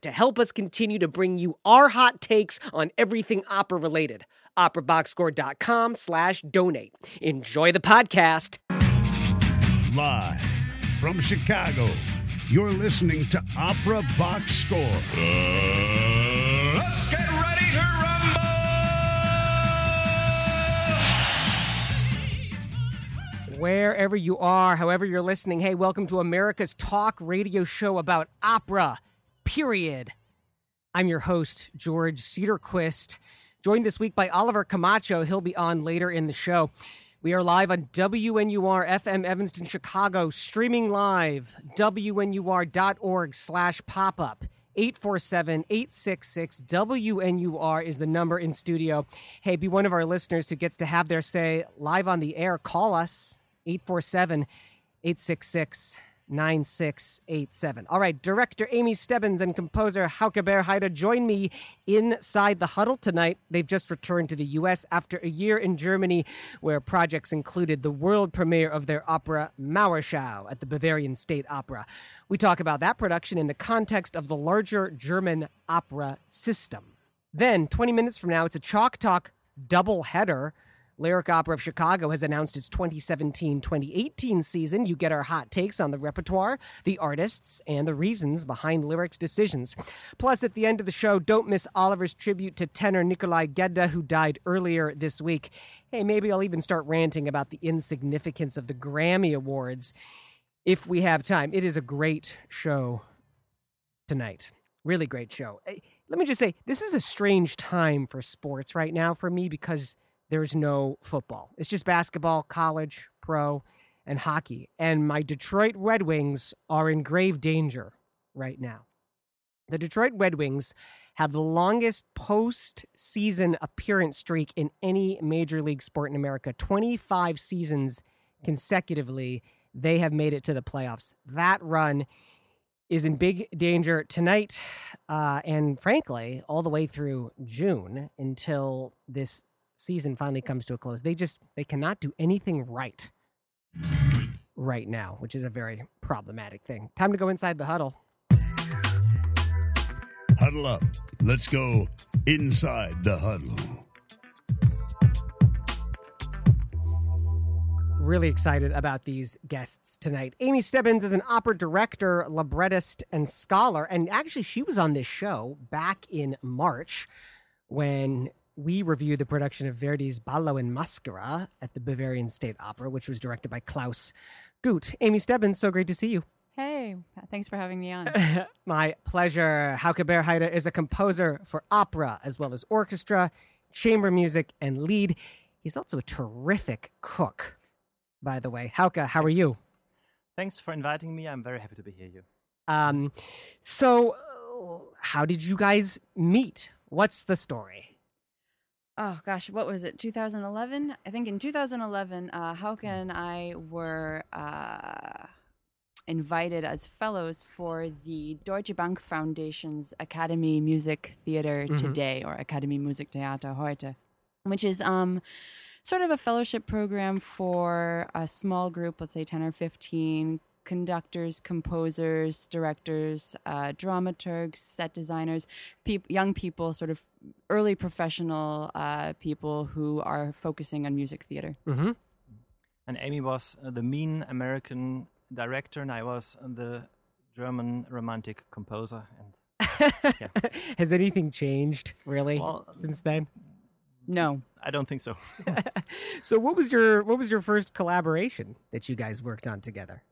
to help us continue to bring you our hot takes on everything opera related operaboxscore.com slash donate. Enjoy the podcast. Live from Chicago, you're listening to Opera Box Score. Uh, let's get ready to rumble! Wherever you are, however you're listening, hey, welcome to America's talk radio show about opera, period. I'm your host, George Cedarquist joined this week by Oliver Camacho. He'll be on later in the show. We are live on WNUR FM Evanston, Chicago, streaming live, WNUR.org slash pop up. 847 866 WNUR is the number in studio. Hey, be one of our listeners who gets to have their say live on the air. Call us 847 866 9687. All right, director Amy Stebbins and composer Hauke Berheide join me inside the huddle tonight. They've just returned to the U.S. after a year in Germany, where projects included the world premiere of their opera Mauerschau at the Bavarian State Opera. We talk about that production in the context of the larger German opera system. Then, 20 minutes from now, it's a Chalk Talk double header. Lyric Opera of Chicago has announced its 2017 2018 season. You get our hot takes on the repertoire, the artists, and the reasons behind Lyric's decisions. Plus, at the end of the show, don't miss Oliver's tribute to tenor Nikolai Gedda, who died earlier this week. Hey, maybe I'll even start ranting about the insignificance of the Grammy Awards if we have time. It is a great show tonight. Really great show. Eh, let me just say, this is a strange time for sports right now for me because there's no football. It's just basketball, college, pro, and hockey. And my Detroit Red Wings are in grave danger right now. The Detroit Red Wings have the longest postseason appearance streak in any major league sport in America 25 seasons consecutively. They have made it to the playoffs. That run is in big danger tonight uh, and, frankly, all the way through June until this season finally comes to a close. They just they cannot do anything right right now, which is a very problematic thing. Time to go inside the huddle. Huddle up. Let's go inside the huddle. Really excited about these guests tonight. Amy Stebbins is an opera director, librettist, and scholar. And actually, she was on this show back in March when we review the production of Verdi's Ballo in Maschera at the Bavarian State Opera, which was directed by Claus Guth. Amy Stebbins, so great to see you. Hey, thanks for having me on. My pleasure. Hauke Berheide is a composer for opera as well as orchestra, chamber music, and Lied. He's also a terrific cook, by the way. Hauke, how are you? Thanks for inviting me. I'm very happy to be here. You. Um, so, uh, how did you guys meet? What's the story? Oh gosh, what was it? 2011? I think in 2011, uh, Hauke and I were uh, invited as fellows for the Deutsche Bank Foundation's Academy Music Theater mm-hmm. Today or Academy Musiktheater heute, which is um, sort of a fellowship program for a small group, let's say 10 or 15 conductors, composers, directors, uh, dramaturgs, set designers, peop- young people, sort of early professional uh, people who are focusing on music theater. Mm-hmm. And Amy was uh, the mean American director, and I was the German romantic composer. And yeah. has anything changed really well, since then? No, I don't think so. so, what was your what was your first collaboration that you guys worked on together?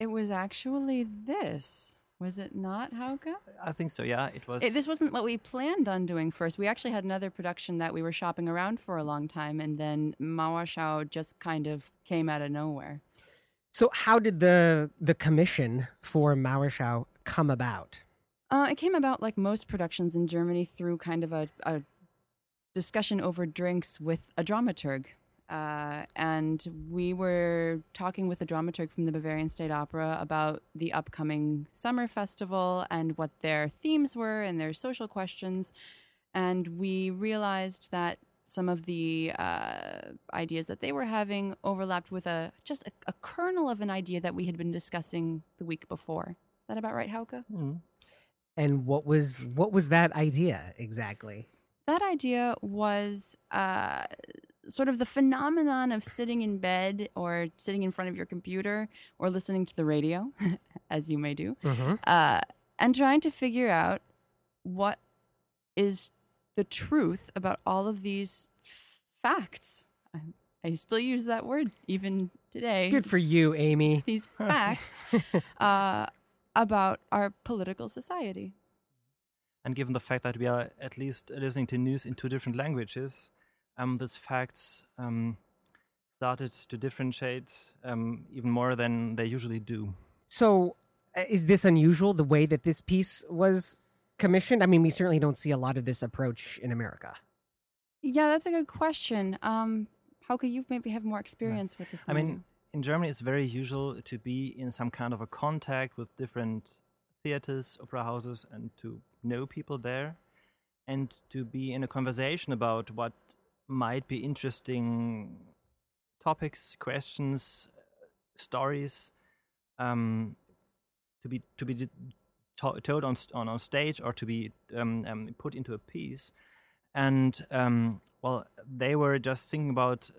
It was actually this. Was it not, Hauke? I think so, yeah. It was. It, this wasn't what we planned on doing first. We actually had another production that we were shopping around for a long time, and then Mauerschau just kind of came out of nowhere. So, how did the the commission for Mauerschau come about? Uh, it came about like most productions in Germany through kind of a, a discussion over drinks with a dramaturg. Uh, and we were talking with a dramaturg from the Bavarian State Opera about the upcoming summer festival and what their themes were and their social questions. And we realized that some of the uh, ideas that they were having overlapped with a just a, a, kernel of an idea that we had been discussing the week before. Is that about right, Hauke? Mm. And what was what was that idea exactly? That idea was uh, sort of the phenomenon of sitting in bed or sitting in front of your computer or listening to the radio, as you may do, Mm-hmm. uh, and trying to figure out what is the truth about all of these f- facts. I, I still use that word even today. Good for you, Amy. These facts uh, about our political society. And given the fact that we are at least listening to news in two different languages, um, these facts um, started to differentiate um, even more than they usually do. So, uh, is this unusual the way that this piece was commissioned? I mean, we certainly don't see a lot of this approach in America. Yeah, that's a good question. Um, Hauke, you maybe have more experience with this. I than mean, in Germany, it's very usual to be in some kind of a contact with different theaters, opera houses, and to know people there, and to be in a conversation about what might be interesting topics, questions, stories, um, to be to be to- told on on on stage or to be um, um, put into a piece. And um, well, they were just thinking about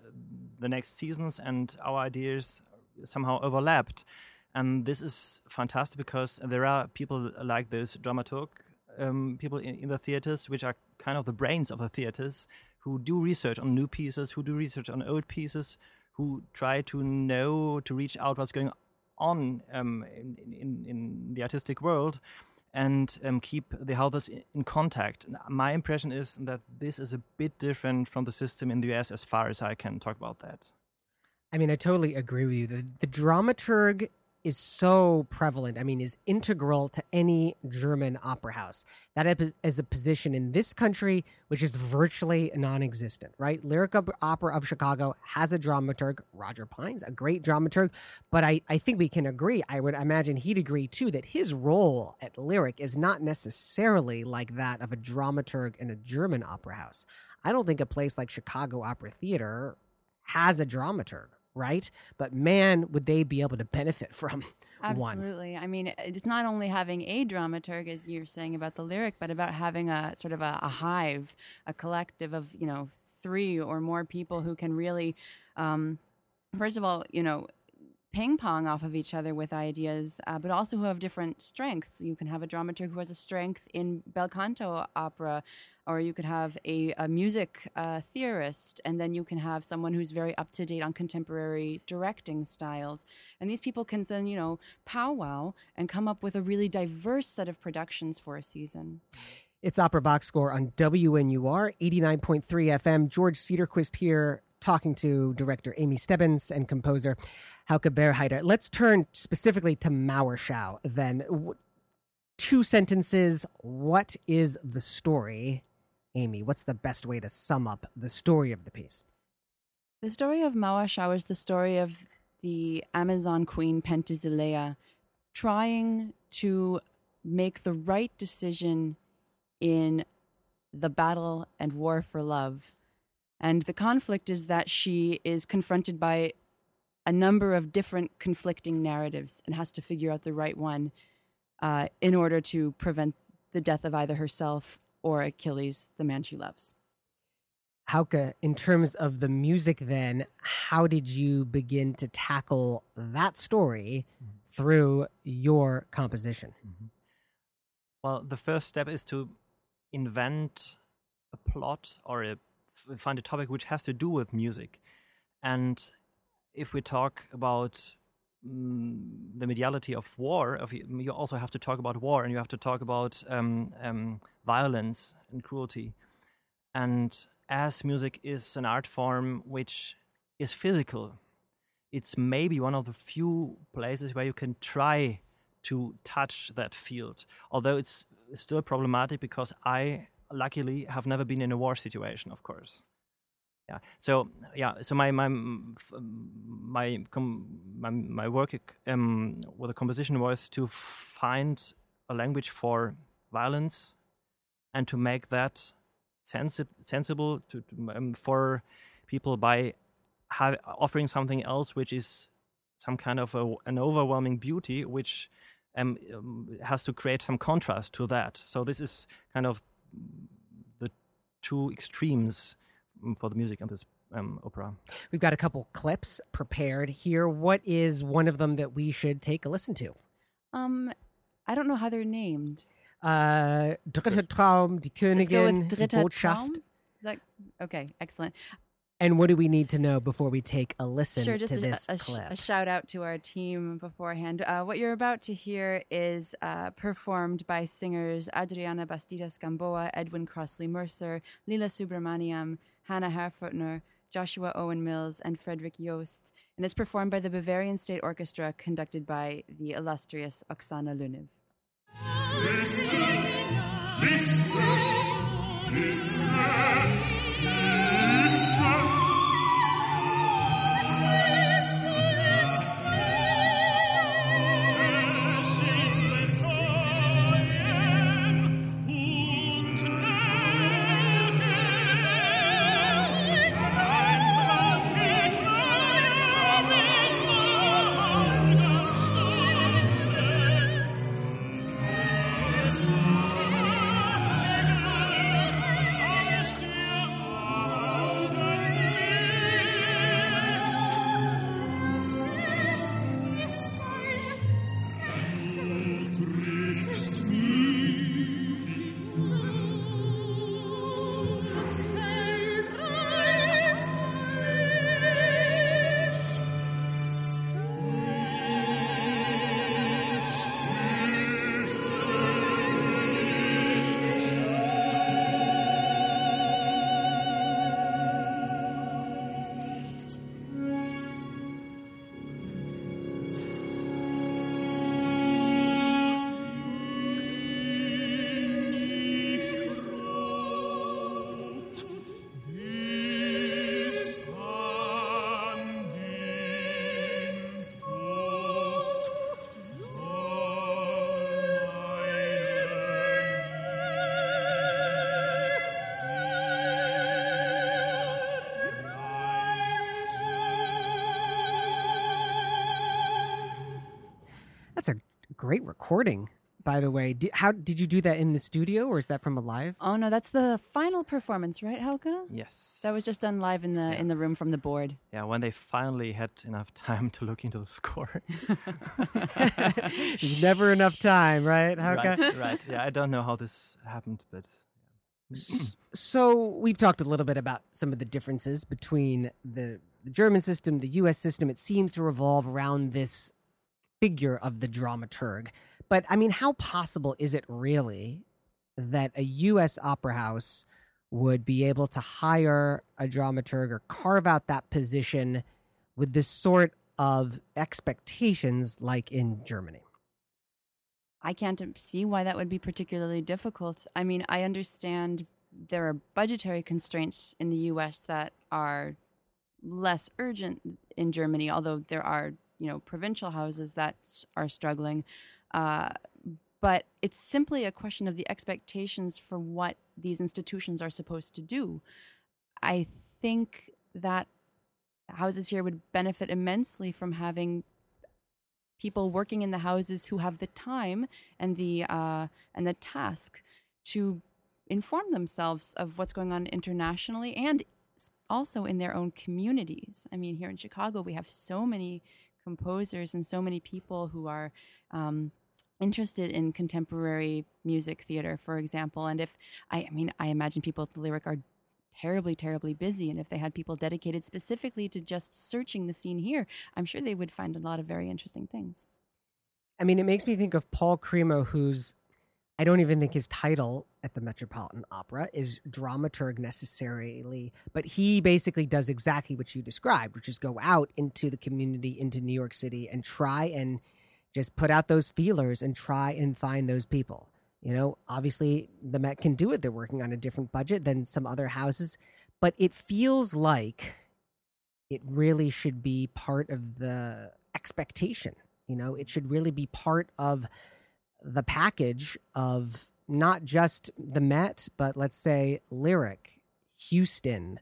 the next seasons, and our ideas somehow overlapped. And this is fantastic because there are people like this dramaturg, um, people in, in the theaters, which are kind of the brains of the theaters, who do research on new pieces, who do research on old pieces, who try to know, to reach out what's going on um, in, in, in the artistic world and um, keep the houses in contact. My impression is that this is a bit different from the system in the US as far as I can talk about that. I mean, I totally agree with you. The, the dramaturg is so prevalent. I mean, is integral to any German opera house. That is- a position in this country which is virtually non-existent. Right? Lyric Opera of Chicago has a dramaturg, Roger Pines, a great dramaturg. But I, I think we can agree. I would imagine he'd agree too that his role at Lyric is not necessarily like that of a dramaturg in a German opera house. I don't think a place like Chicago Opera Theater has a dramaturg, right? But man, would they be able to benefit from one? Absolutely. I mean, it's not only having a dramaturg, as you're saying about the lyric, but about having a sort of a, a hive, a collective of, you know, three or more people who can really, um, first of all, you know, ping pong off of each other with ideas, uh, but also who have different strengths. You can have a dramaturg who has a strength in bel canto opera, or you could have a, a music uh, theorist, and then you can have someone who's very up to date on contemporary directing styles. And these people can then, you know, powwow and come up with a really diverse set of productions for a season. It's Opera Box Score on WNUR 89.3 FM. George Cedarquist here talking to director Amy Stebbins and composer Hauke Berheide. Let's turn specifically to Mauerschau then. Two sentences. What is the story? Amy, what's the best way to sum up the story of the piece? The story of Mauerschau is the story of the Amazon queen Penthesilea trying to make the right decision in the battle and war for love. And the conflict is that she is confronted by a number of different conflicting narratives and has to figure out the right one uh, in order to prevent the death of either herself or Achilles, the man she loves. Hauke, in terms of the music, then, how did you begin to tackle that story through your composition? Well, the first step is to invent a plot or a, f- find a topic which has to do with music. And if we talk about mm, the mediality of war, you also have to talk about war and you have to talk about um, um, violence and cruelty. And as music is an art form which is physical, it's maybe one of the few places where you can try to touch that field. Although it's still problematic because I luckily have never been in a war situation, of course. Yeah. So yeah. So my my my my, my work um, with the composition was to find a language for violence and to make that sensi- sensible to, to um, for people by offering something else which is some kind of a, an overwhelming beauty which um, um, has to create some contrast to that so this is kind of the two extremes um, for the music of this um, opera We've got a couple clips prepared here. What is one of them that we should take a listen to? Um, I don't know how they're named. Uh, Dritter Traum, Die Königin, with Die Dritter Botschaft. Traum. That okay? Excellent. And what do we need to know before we take a listen Sure, just to a, this a, sh- clip? a shout out to our team beforehand. Uh, what you're about to hear is uh, performed by singers Adriana Bastidas Gamboa, Edwin Crossley Mercer, Lila Subramaniam, Hannah Herfurtner, Joshua Owen Mills, and Frederick Yost. And it's performed by the Bavarian State Orchestra, conducted by the illustrious Oksana Lyniv. That's great recording, by the way. Did, how did you do that in the studio, or is that from a live? Oh no, that's the final performance, right, Helga? yes That was just done live in the in the room from the board. yeah when they finally had enough time to look into the score There's never enough time, right? How ca- right right yeah i don't know how this happened but So we've talked a little bit about some of the differences between the, the German system, the U.S. system. It seems to revolve around this figure of the dramaturg. But I mean, how possible is it really that a U.S. opera house would be able to hire a dramaturg or carve out that position with this sort of expectations like in Germany? I can't see why that would be particularly difficult. I mean, I understand there are budgetary constraints in the US that are less urgent in Germany, although there are, you know, provincial houses that are struggling. Uh, but it's simply a question of the expectations for what these institutions are supposed to do. I think that houses here would benefit immensely from having people working in the houses who have the time and the uh, and the task to inform themselves of what's going on internationally and also in their own communities. I mean, here in Chicago, we have so many composers and so many people who are um, interested in contemporary music theater, for example. And if I, I mean, I imagine people at the Lyric are terribly, terribly busy. And if they had people dedicated specifically to just searching the scene here, I'm sure they would find a lot of very interesting things. I mean, it makes me think of Paul Cremo, who's I don't even think his title at the Metropolitan Opera is dramaturg necessarily, but he basically does exactly what you described, which is go out into the community, into New York City, and try and just put out those feelers and try and find those people. You know, obviously the Met can do it. They're working on a different budget than some other houses, but it feels like it really should be part of the expectation. You know, it should really be part of the package of not just the Met, but let's say Lyric, Houston,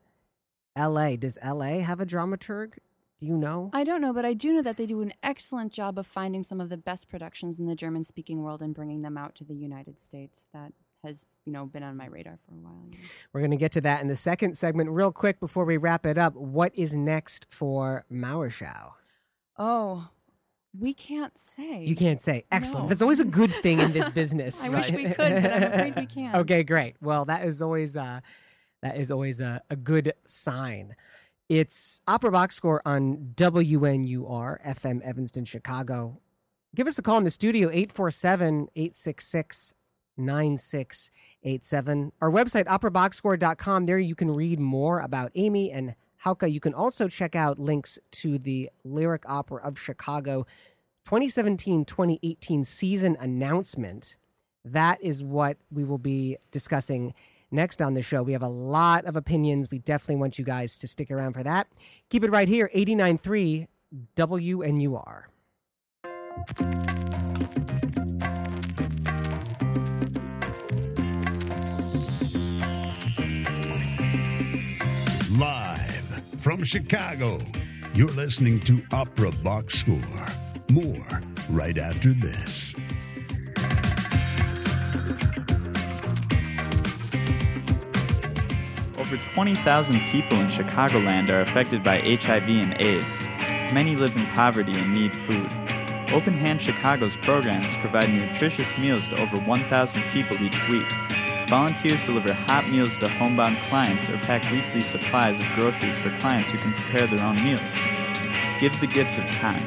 LA. Does LA have a dramaturg? Do you know? I don't know, but I do know that they do an excellent job of finding some of the best productions in the German speaking world and bringing them out to the United States. That has, you know, been on my radar for a while. We're going to get to that in the second segment. Real quick before we wrap it up, what is next for Mauerschau? Oh, we can't say. You can't say. Excellent. No. That's always a good thing in this business. I wish we could, but I'm afraid we can't. Okay, great. Well, that is always uh, that is always a, a good sign. It's Opera Box Score on WNUR FM Evanston, Chicago. Give us a call in the studio 847 866 9687. Our website, operaboxscore.com. There you can read more about Amy and Hauke. You can also check out links to the Lyric Opera of Chicago 2017 2018 season announcement. That is what we will be discussing next on the show. We have a lot of opinions. We definitely want you guys to stick around for that. Keep it right here 89.3 WNUR. From Chicago, you're listening to Opera Box Score. More right after this. Over 20,000 people in Chicagoland are affected by HIV and AIDS. Many live in poverty and need food. Open Hand Chicago's programs provide nutritious meals to over 1,000 people each week. Volunteers deliver hot meals to homebound clients or pack weekly supplies of groceries for clients who can prepare their own meals. Give the gift of time.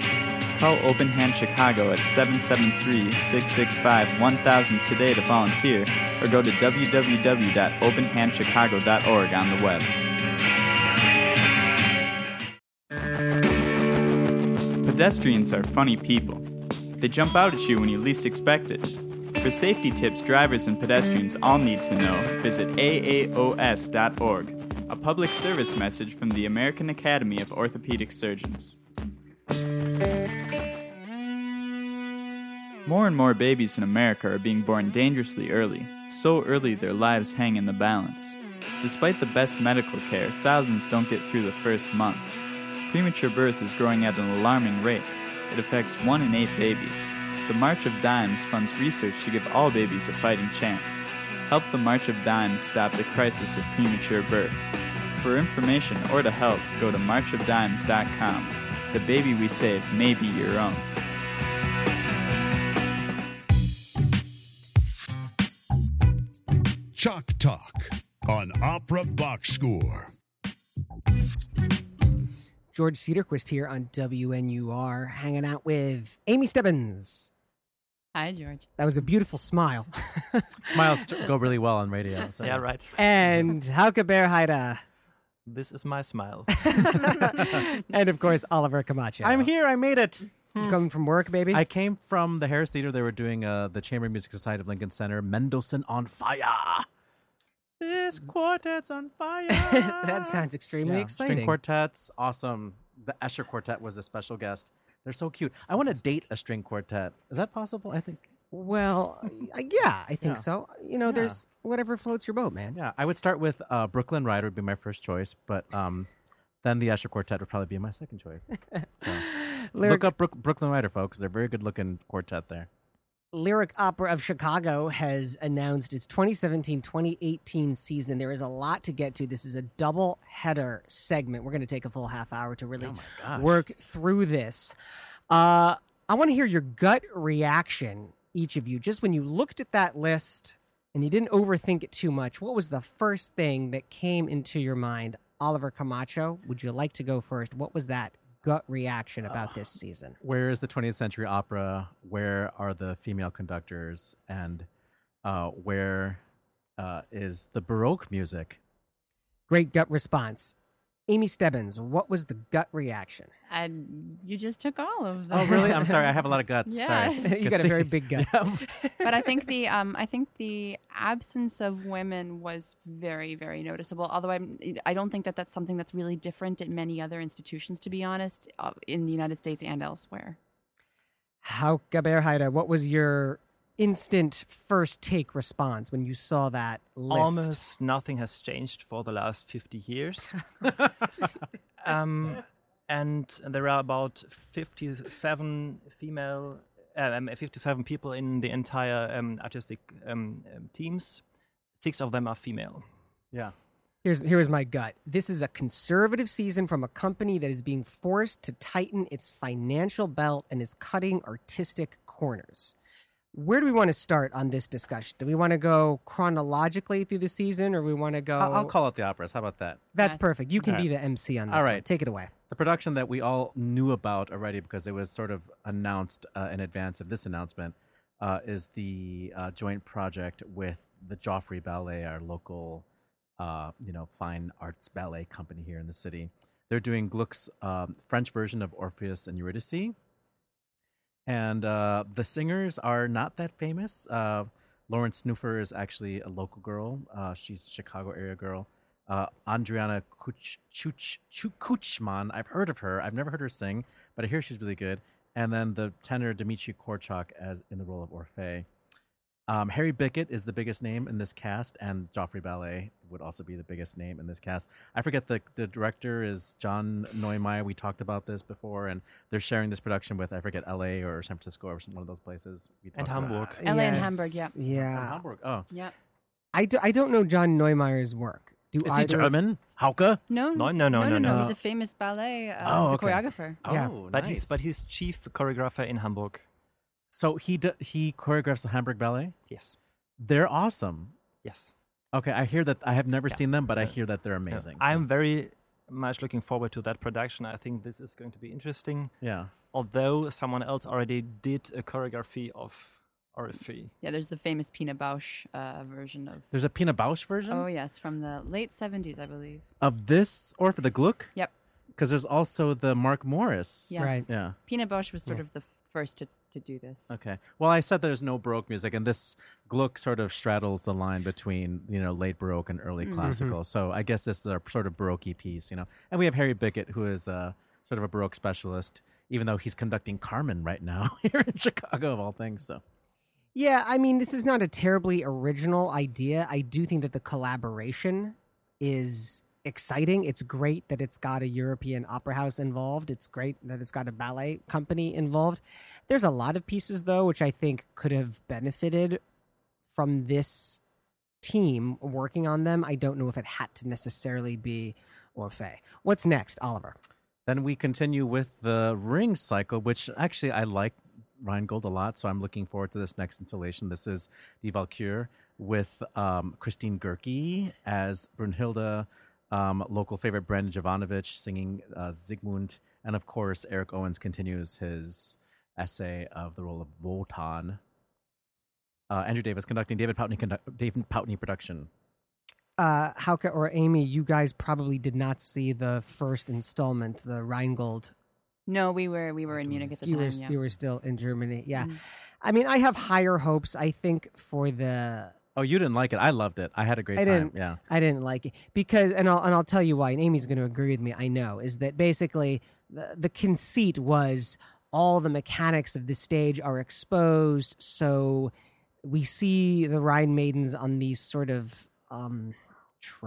Call Open Hand Chicago at 773 665 1000 today to volunteer or go to www.openhandchicago.org on the web. Pedestrians are funny people. They jump out at you when you least expect it. For safety tips drivers and pedestrians all need to know, visit aaos.org, a public service message from the American Academy of Orthopedic Surgeons. More and more babies in America are being born dangerously early, so early their lives hang in the balance. Despite the best medical care, thousands don't get through the first month. Premature birth is growing at an alarming rate. It affects one in eight babies. The March of Dimes funds research to give all babies a fighting chance. Help the March of Dimes stop the crisis of premature birth. For information or to help, go to marchofdimes.com. The baby we save may be your own. Chalk Talk on Opera Box Score. George Cedarquist here on WNUR, hanging out with Amy Stebbins. Hi, George. That was a beautiful smile. Smiles go really well on radio. So. Yeah, right. and Hauke Berheide. This is my smile. and of course, Oliver Camacho. I'm here. I made it. You coming from work, baby? I came from the Harris Theater. They were doing uh, the Chamber Music Society of Lincoln Center, Mendelssohn on Fire. This quartet's on fire. that sounds extremely Yeah, exciting. String quartets, awesome. The Escher Quartet was a special guest. They're so cute. I want to date a string quartet. Is that possible? I think. Well, yeah, I think Yeah. so. You know, Yeah. there's whatever floats your boat, man. Yeah, I would start with uh, Brooklyn Rider would be my first choice, but um, then the Escher Quartet would probably be my second choice. Look up Brook- Brooklyn Rider, folks. They're a very good looking quartet there. Lyric Opera of Chicago has announced its 2017-2018 season. There is a lot to get to. This is a double header segment. We're going to take a full half hour to really gosh. work through this. Uh, I want to hear your gut reaction, each of you. Just when you looked at that list and you didn't overthink it too much, what was the first thing that came into your mind? Oliver Camacho, would you like to go first? What was that gut reaction about this season? Where is the 20th century opera? Where are the female conductors? And uh, where uh, is the Baroque music? Great gut response. Amy Stebbins, what was the gut reaction? And you just took all of them. Oh, really? I'm sorry. I have a lot of guts. Yeah. Sorry. you Could got a very big gut. but I think the um, I think the absence of women was very very noticeable. Although I'm I don't think that that's something that's really different at many other institutions. To be honest, uh, in the United States and elsewhere. Hauke Berheide, what was your instant first take response when you saw that list? Almost nothing has changed for the last 50 years. um, and there are about 57 female, um, 57 people in the entire um, artistic um, um, teams. Six of them are female. Yeah. Here's here's my gut. This is a conservative season from a company that is being forced to tighten its financial belt and is cutting artistic corners. Where do we want to start on this discussion? Do we want to go chronologically through the season, or we want to go? I'll, I'll call it the operas. How about that? That's Yeah. perfect. You can All be the MC on this. All right, one. take it away. The production that we all knew about already because it was sort of announced uh, in advance of this announcement uh, is the uh, joint project with the Joffrey Ballet, our local, uh, you know, fine arts ballet company here in the city. They're doing Gluck's um, French version of Orpheus and Eurydice. And uh, the singers are not that famous. Uh, Lauren Snouffer is actually a local girl. Uh, she's a Chicago area girl. Uh, Andriana Kuch, Chuch, Chu- Kuchman, I've heard of her. I've never heard her sing, but I hear she's really good. And then the tenor Dmitry Korchak as in the role of Orphe. Um, Harry Bicket is the biggest name in this cast, and Joffrey Ballet would also be the biggest name in this cast. I forget the the director is John Neumeier. We talked about this before, and they're sharing this production with I forget L.A. or San Francisco or some, one of those places. We And talked about- Hamburg. LA and Hamburg, yeah. And Yeah. Hamburg. Oh, yeah. I, do, I don't know John Neumeier's work. Do is he either- German? Hauke? No, No, no, no, no, no, no. no. He's a famous ballet. Uh, Oh, he's a okay. choreographer. Yeah. Oh, But nice. he's but he's chief choreographer in Hamburg. So he d- he choreographs the Hamburg Ballet. Yes. They're awesome. Yes. Okay, I hear that. I have never Yeah. seen them, but I hear that they're Yeah. amazing. so- I'm very much looking forward to that production. I think this is going to be interesting. yeah. Although someone else already did a choreography of Orphe. Yeah, there's the famous Pina Bausch uh, version of. There's a Pina Bausch version Oh yes, from the late '70s, I believe. of this, or for the Gluck. Yep. Because there's also the Mark Morris. Yes. Right. Yeah. Pina Bausch was sort of the first to, to do this. Okay. Well, I said there's no Baroque music, and this Gluck sort of straddles the line between you know late Baroque and early classical. So I guess this is a sort of Baroque piece, you know. And we have Harry Bicket, who is uh, sort of a Baroque specialist, even though he's conducting Carmen right now here in Chicago, of all things. So Yeah, I mean, this is not a terribly original idea. I do think that the collaboration is exciting. It's great that it's got a European opera house involved. It's great that it's got a ballet company involved. There's a lot of pieces, though, which I think could have benefited from this team working on them. I don't know if it had to necessarily be Orphe. What's next, Oliver? Then we continue with the ring cycle, which actually I like Rheingold a lot, so I'm looking forward to this next installation. This is Die Valkyrie with um, Christine Goerke as Brunhilde, um, local favorite Brandon Jovanovich singing uh, Siegmund, and of course Eric Owens continues his essay of the role of Wotan. Uh, Andrew Davis conducting David Pountney, conduct, David Pountney production. uh, Hauke or Amy, you guys probably did not see the first installment, the Rheingold. No, we were we were in Munich at the You time. were, yeah. you were still in Germany. Yeah. Mm. I mean, I have higher hopes, I think, for the. Oh, you didn't like it? I loved it. I had a great I time. didn't. Yeah. I didn't like it because, and I'll and I'll tell you why. And Amy's going to agree with me. I know is that basically the, the conceit was all the mechanics of the stage are exposed, so we see the Rhine maidens on these sort of um,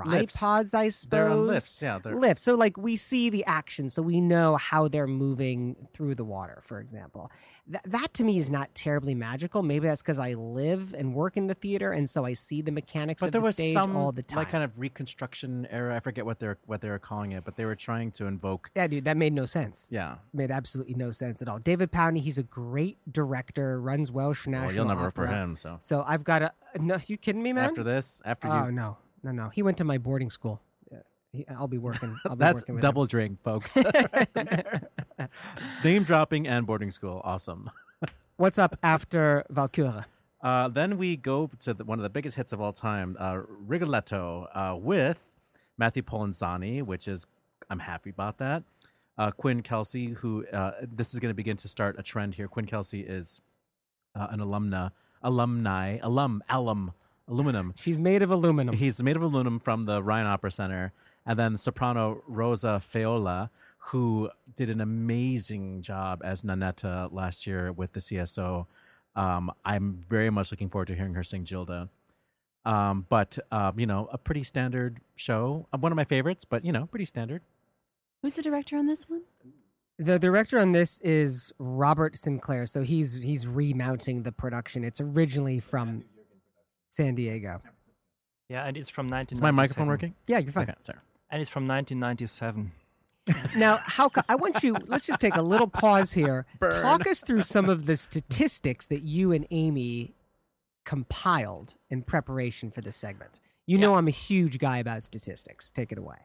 Lifts. tripods, I suppose. They're on lifts. Yeah. They're, Lifts. So like we see the action, so we know how they're moving through the water. For example, Th- that to me is not terribly magical. Maybe that's because I live and work in the theater, and so I see the mechanics but of there the was stage some all the time. like kind of reconstruction era. I forget what they're what they were calling it, but they were trying to invoke. yeah, dude, that made no sense. Yeah, Made absolutely no sense at all. David Pountney, he's a great director, runs Welsh National well, you'll never Opera. for him. So So I've got a. No, you kidding me, man? after this, after oh you, no, no, no. He went to my boarding school. I'll be working. I'll be that's working with double drink, folks. Name dropping and boarding school, awesome. What's up after Valkyra? Uh, then we go to the, one of the biggest hits of all time, uh, Rigoletto, uh, with Matthew Polenzani, which is I'm happy about that. Uh, Quinn Kelsey, who uh, this is going to begin to start a trend here. Quinn Kelsey is uh, an alumna, alumni, alum, alum, aluminum. She's made of aluminum. He's made of aluminum from the Ryan Opera Center, and then soprano Rosa Feola, who did an amazing job as Nanetta last year with the CSO. Um, I'm very much looking forward to hearing her sing Gilda. Um, but um, you know, a pretty standard show. Uh, One of my favorites, but you know, pretty standard. Who's the director on this one? The director on this is Robert Sinclair, so he's he's remounting the production. It's originally from San Diego. Yeah, and it's from Is 1997. my microphone working? Yeah, you're fine. Okay, sorry. And it's from 1997. Now, how I want you. Let's just take a little pause here. Talk us through some of the statistics that you and Amy compiled in preparation for this segment. You know, I'm a huge guy about statistics. Take it away.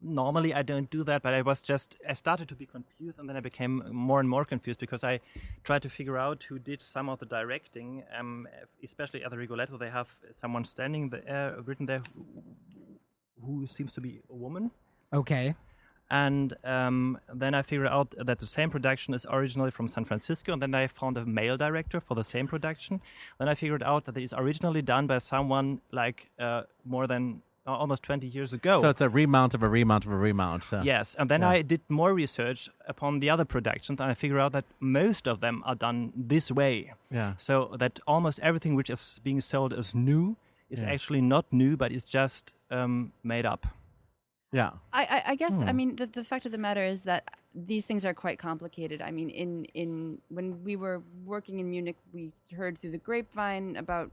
normally I don't do that, but I was just I started to be confused, and then I became more and more confused because I tried to figure out who did some of the directing. Um, especially at the Rigoletto, they have someone standing there, written there, who, who seems to be a woman. Okay. And um, then I figured out that the same production is originally from San Francisco, and then I found a male director for the same production. Then I figured out that it is originally done by someone like uh, more than uh, almost 20 years ago. So it's a remount of a remount of a remount. So. Yes, and then Yeah. I did more research upon the other productions, and I figured out that most of them are done this way. Yeah. So that almost everything which is being sold as new is Yeah. actually not new, but it's just um, made up. Yeah. I, I, I guess I Hmm. mean the, the fact of the matter is that these things are quite complicated. I mean, in in when we were working in Munich, we heard through the grapevine about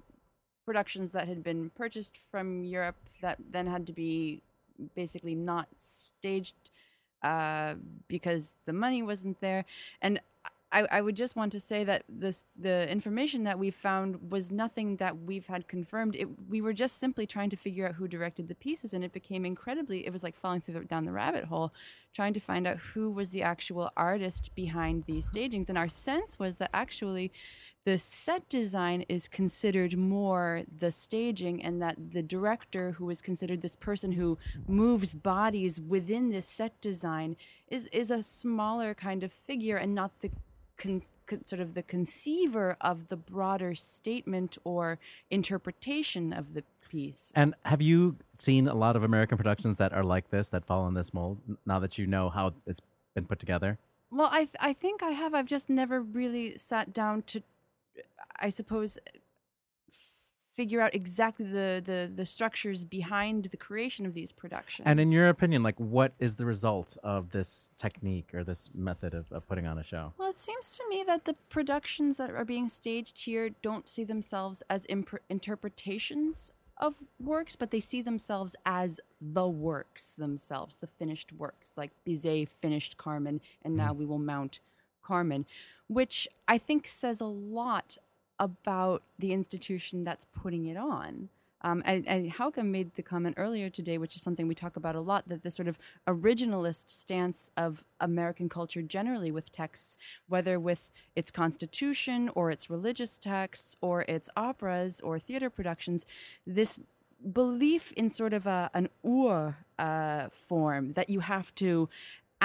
productions that had been purchased from Europe that then had to be basically not staged uh, because the money wasn't there. And I, I would just want to say that this the information that we found was nothing that we've had confirmed. It, we were just simply trying to figure out who directed the pieces, and it became incredibly. It was like falling through the, down the rabbit hole, trying to find out who was the actual artist behind these stagings. And our sense was that actually, the set design is considered more the staging, and that the director, who is considered this person who moves bodies within this set design, is is a smaller kind of figure, and not the con, con, sort of the conceiver of the broader statement or interpretation of the piece. And have you seen a lot of American productions that are like this, that fall in this mold? Now that you know how it's been put together, Well, I th- I think I have. I've just never really sat down to, I suppose, figure out exactly the, the, the structures behind the creation of these productions. and in your opinion, like what is the result of this technique or this method of, of putting on a show? Well, it seems to me that the productions that are being staged here don't see themselves as imp- interpretations of works, but they see themselves as the works themselves, the finished works. Like Bizet finished Carmen, and mm-hmm. now we will mount Carmen, which I think says a lot about the institution that's putting it on. Um, and, and Hauke made the comment earlier today, which is something we talk about a lot, that the sort of originalist stance of American culture generally with texts, whether with its constitution or its religious texts or its operas or theater productions, this belief in sort of a, an ur uh, form that you have to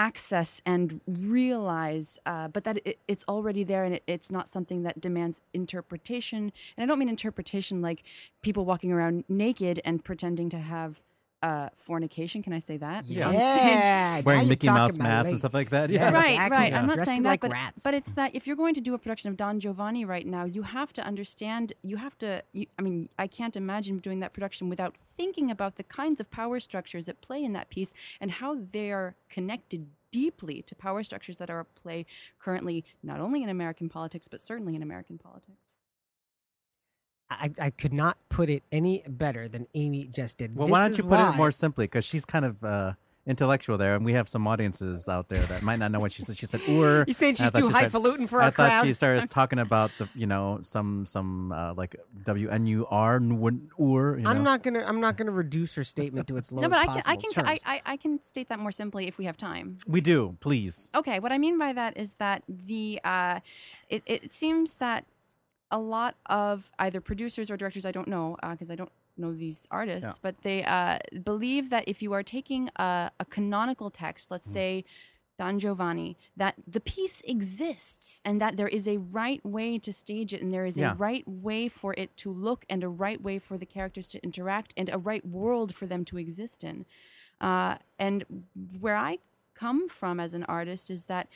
access and realize, uh, but that it, it's already there and it, it's not something that demands interpretation. And I don't mean interpretation like people walking around naked and pretending to have uh, fornication. Can I say that? Yeah. On stage? Yeah, Wearing you're Mickey Mouse masks late- and stuff like that. Yeah, Yeah. right, exactly. right. I'm not Dressed saying like that, but, rats. but it's that if you're going to do a production of Don Giovanni right now, you have to understand. You have to. You, I mean, I can't imagine doing that production without thinking about the kinds of power structures at play in that piece and how they are connected deeply to power structures that are at play currently, not only in American politics but certainly in American politics. I, I could not put it any better than Amy just did. Well, This why don't you put why- it more simply? Because she's kind of uh, intellectual there, and we have some audiences out there that might not know what she said. She said "ur." You saying she's too she started- highfalutin for us. I our thought she started talking about the, you know, some some uh, like W N U R ur. You know? I'm not gonna. I'm not gonna reduce her statement to its lowest no, but I can. possible I can. I. I, I can state that more simply if we have time. We do, please. Okay, what I mean by that is that the uh, it, it seems that a lot of either producers or directors, I don't know because I don't know these artists, Yeah. but they uh, believe that if you are taking a, a canonical text, let's Mm. say Don Giovanni, that the piece exists and that there is a right way to stage it and there is Yeah. a right way for it to look and a right way for the characters to interact and a right world for them to exist in. Uh, and where I come from as an artist is that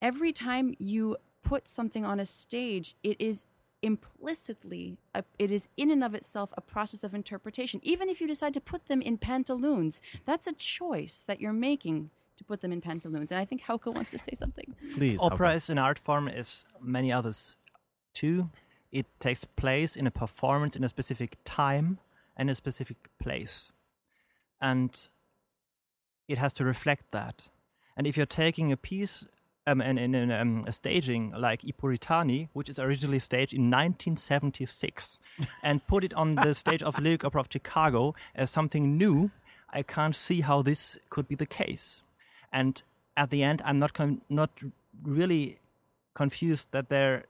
every time you put something on a stage, it is implicitly, a, it is in and of itself a process of interpretation. Even if you decide to put them in pantaloons, that's a choice that you're making to put them in pantaloons. And I think Hauke wants to say something. Please. Opera Hauke. is an art form as many others too. It takes place in a performance in a specific time and a specific place. And it has to reflect that. And if you're taking a piece um, in, in, um, a staging like I Puritani, which is originally staged in 1976, and put it on the stage of Lyric Opera of Chicago as something new, I can't see how this could be the case. And at the end, I'm not con- not really confused that there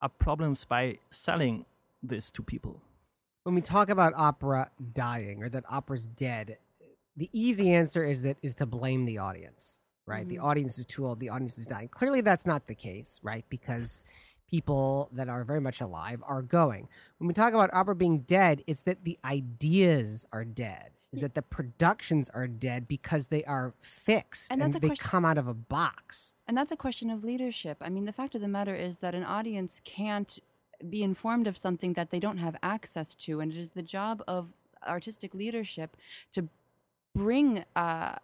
are problems by selling this to people. when we talk about opera dying or that opera's dead, the easy answer is that is to blame the audience, right? The mm-hmm. audience is too old, the audience is dying. Clearly that's not the case, right? Because people that are very much alive are going. When we talk about opera being dead, it's that the ideas are dead. Is that the productions are dead because they are fixed And and, they question- come out of a box. And that's a question of leadership. I mean, the fact of the matter is that an audience can't be informed of something that they don't have access to. And it is the job of artistic leadership to bring uh,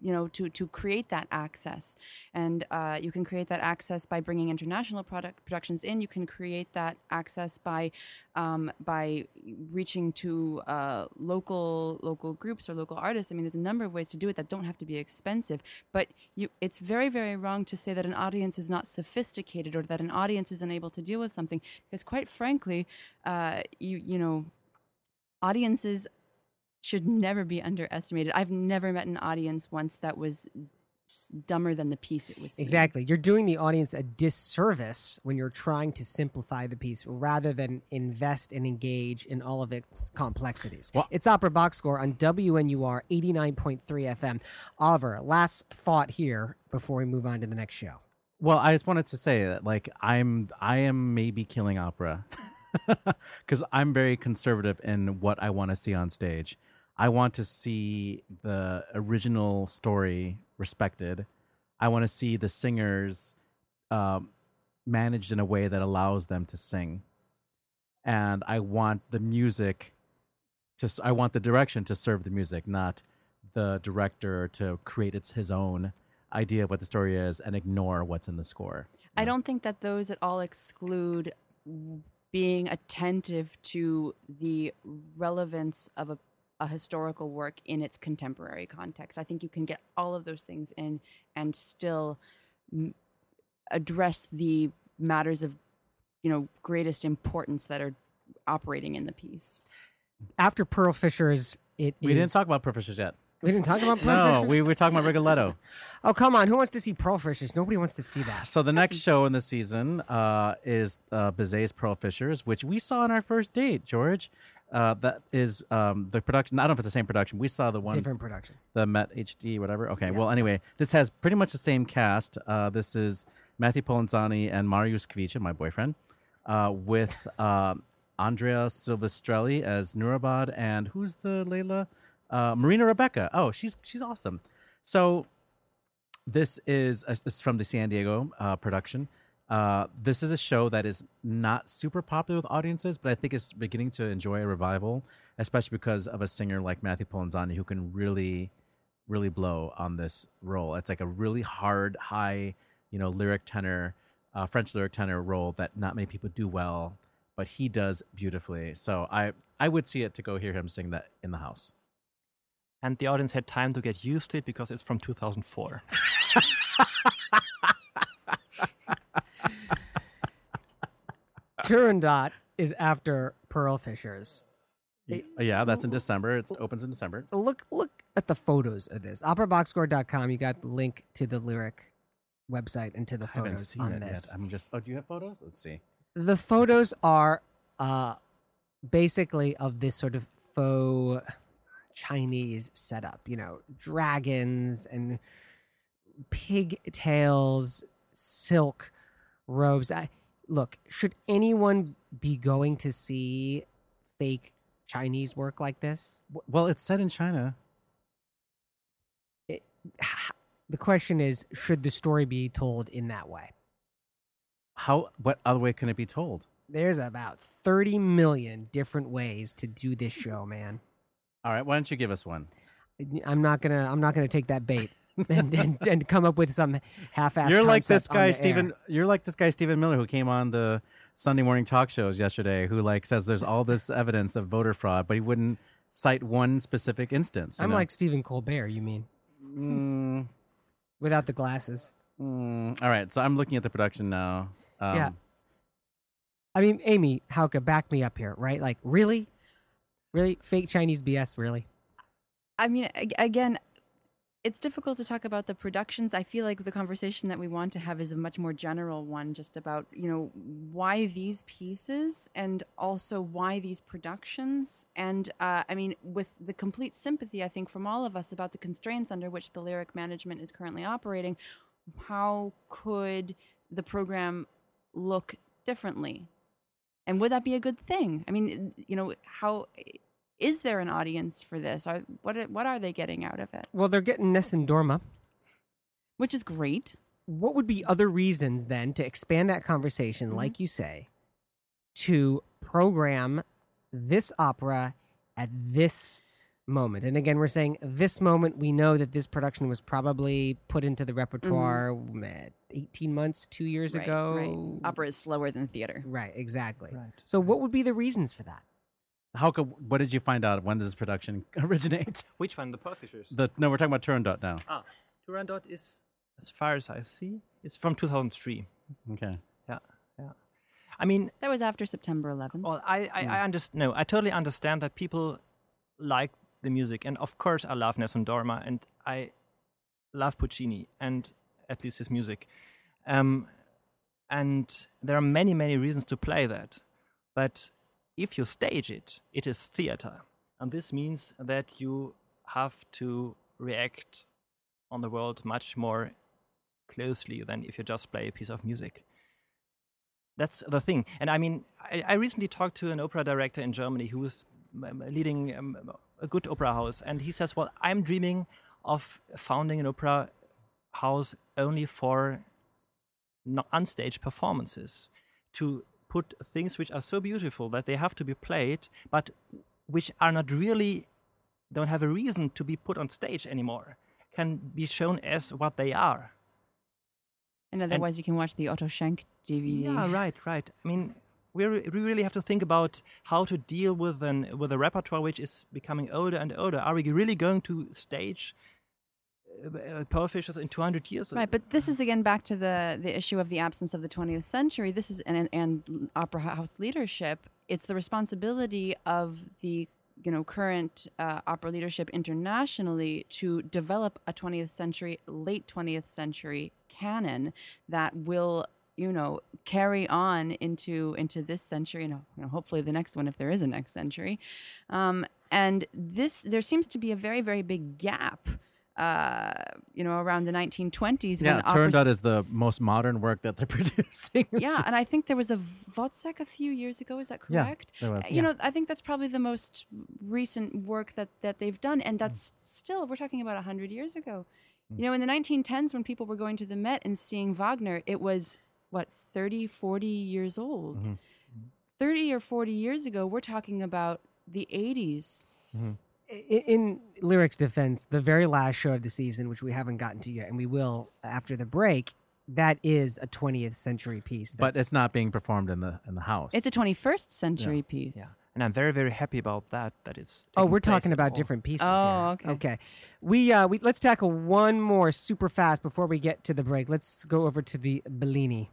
you know to to create that access. And uh, you can create that access by bringing international product productions in. You can create that access by um, by reaching to uh, local local groups or local artists. I mean there's a number of ways to do it that don't have to be expensive but you it's very very wrong to say that an audience is not sophisticated or that an audience is unable to deal with something because quite frankly uh, you you know audiences should never be underestimated. I've never met an audience once that was dumber than the piece it was seeing. Exactly. You're doing the audience a disservice when you're trying to simplify the piece rather than invest and engage in all of its complexities. Well- it's Opera Box Score on WNUR 89.3 FM. Oliver, last thought here before we move on to the next show. Well, I just wanted to say that, like, I'm I am maybe killing opera because I'm very conservative in what I want to see on stage. I want to see the original story respected. I want to see the singers um, managed in a way that allows them to sing, and I want the music to. I want the direction to serve the music, not the director to create its his own idea of what the story is and ignore what's in the score. I don't think that those at all exclude being attentive to the relevance of a, a historical work in its contemporary context. I think you can get all of those things in and still m- address the matters of, you know, greatest importance that are operating in the piece. After Pearl Fishers, it We didn't talk about Professors yet. We didn't talk about Pearl No, Fishers? we were talking about Rigoletto. Oh, come on. Who wants to see Pearl Fishers? Nobody wants to see that. So the next show in the season uh, is uh, Bizet's Pearl Fishers, which we saw on our first date, George. Uh, that is um, the production. I don't know if it's the same production. We saw the one Different production. the Met HD, whatever. Okay. Well, anyway, this has pretty much the same cast. Uh, this is Matthew Polenzani and Mariusz Kwiecień, my boyfriend, uh, with um Andrea Silvestrelli as Nourabad, and who's the Layla? Uh, Marina Rebeka. Oh, she's she's awesome. So this is uh, this is from the San Diego uh, production. Uh, this is a show that is not super popular with audiences, but I think it's beginning to enjoy a revival, especially because of a singer like Matthew Polenzani who can really, really blow on this role. It's like a really hard, high, you know, lyric tenor, uh, French lyric tenor role that not many people do well, but he does beautifully. So I I would see it to go hear him sing that in the house. And the audience had time to get used to it because it's from 2004. Turandot is after Pearl Fishers. Uh, Yeah, that's in December. It opens in December. Look look at the photos of this. OperaBoxScore.com. You got the link to the lyric website and to the I haven't photos seen on it this. yet. I'm just. Oh, do you have photos? Let's see. the photos are uh, basically of this sort of faux Chinese setup. You know, dragons and pigtails, silk robes. I, look, should anyone be going to see fake Chinese work like this? Well, it's set in China. The question is, should the story be told in that way? How? What other way can it be told? There's about 30 million different ways to do this show, man. All right, why don't you give us one? I'm not gonna. I'm not gonna take that bait and and, and come up with some half-assed. You're like this guy Stephen. air. You're like this guy Stephen Miller who came on the Sunday morning talk shows yesterday. Who like says there's all this evidence of voter fraud, but he wouldn't cite one specific instance. I'm know? like Stephen Colbert. You mean Mm, without the glasses? mm. all right, so I'm looking at the production now. Um, Yeah. I mean, Amy Hauke, back me up here, right? Like, really, really fake Chinese BS, really? I mean, again, it's difficult to talk about the productions. I feel like the conversation that we want to have is a much more general one, just about, you know, why these pieces and also why these productions. And uh, I mean, with the complete sympathy, I think, from all of us about the constraints under which the lyric management is currently operating, how could the program look differently? And would that be a good thing? I mean, you know, how is there an audience for this? Are, what are, what are they getting out of it? Well, they're getting Nessun Dorma. Which is great. What would be other reasons then to expand that conversation, Mm-hmm. like you say, to program this opera at this moment? And again, we're saying this moment. We know that this production was probably put into the repertoire eh, 18 months, two years Mm-hmm. Right, ago. right. Opera is slower than theater. Right, exactly. Right. So, what would be the reasons for that? How could, what did you find out? When does this production originate? Which one? The Pearl Fishers? The no, we're talking about Turandot now. Ah, Turandot is, as far as I see, it's from 2003. Okay. Yeah, yeah. I mean, That was after September 11th. well, I, I, I understand. No, I totally understand that people like the music, and of course, I love Nessun Dorma, and I love Puccini, and at least his music. Um, and there are many, many reasons to play that, but if you stage it, it is theater, and this means that you have to react on the world much more closely than if you just play a piece of music. That's the thing. And I mean, I, I recently talked to an opera director in Germany who is um, leading um, a good opera house, and he says, "Well, I'm dreaming of founding an opera house only for no- unstage performances, to put things which are so beautiful that they have to be played, but which are not really don't have a reason to be put on stage anymore, can be shown as what they are." and otherwise, you can watch the Otto Schenk DVD. Yeah, right, right. I mean, we re- we really have to think about how to deal with an with a repertoire which is becoming older and older. Are we really going to stage uh, uh, Fishers in 200 years? Right, but this is again back to the the issue of the absence of the 20th century. This is and and opera house leadership. It's the responsibility of the you know current uh, opera leadership internationally to develop a 20th century, late 20th century canon that will you know carry on into into this century and you know, hopefully the next one if there is a next century. Um, and this there seems to be a very very big gap. Uh, you know, around the 1920s. Yeah, when opera Turandot is the most modern work that they're producing. yeah, and I think there was a Wozzeck a few years ago. Is that correct? Yeah, there was, Uh, You know, I think that's probably the most recent work that that they've done, and that's still we're talking about hundred years ago. You know, in the 1910s, when people were going to the Met and seeing Wagner, it was what 30, 40 years old. 30 or 40 years ago, we're talking about the 80s. I- In Lyric's defense, the very last show of the season, which we haven't gotten to yet, and we will after the break, that is a 20th century piece. but it's not being performed in the in the house. It's a 21st century piece. yeah, and I'm very very happy about that. That it's. Oh, we're place talking about all. different pieces. Oh, here. okay. Okay. We uh we let's tackle one more super fast before we get to the break. Let's go over to the Bellini.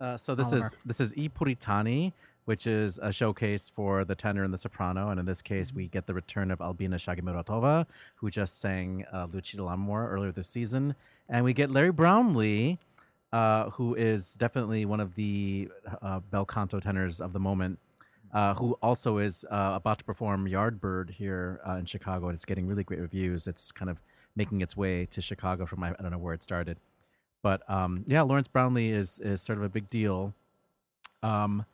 Uh, so this Oliver. is this is I Puritani, which is a showcase for the tenor and the soprano, and in this case, we get the return of Albina Shagimiratova, who just sang uh, Lucia di Lammermoor earlier this season, and we get Larry Brownlee uh, who is definitely one of the uh, bel canto tenors of the moment, uh, who also is uh, about to perform Yardbird here uh, in Chicago, and it's getting really great reviews. It's kind of making its way to Chicago from I I don't know where it started, but um, yeah, Lawrence Brownlee is is sort of a big deal. Um,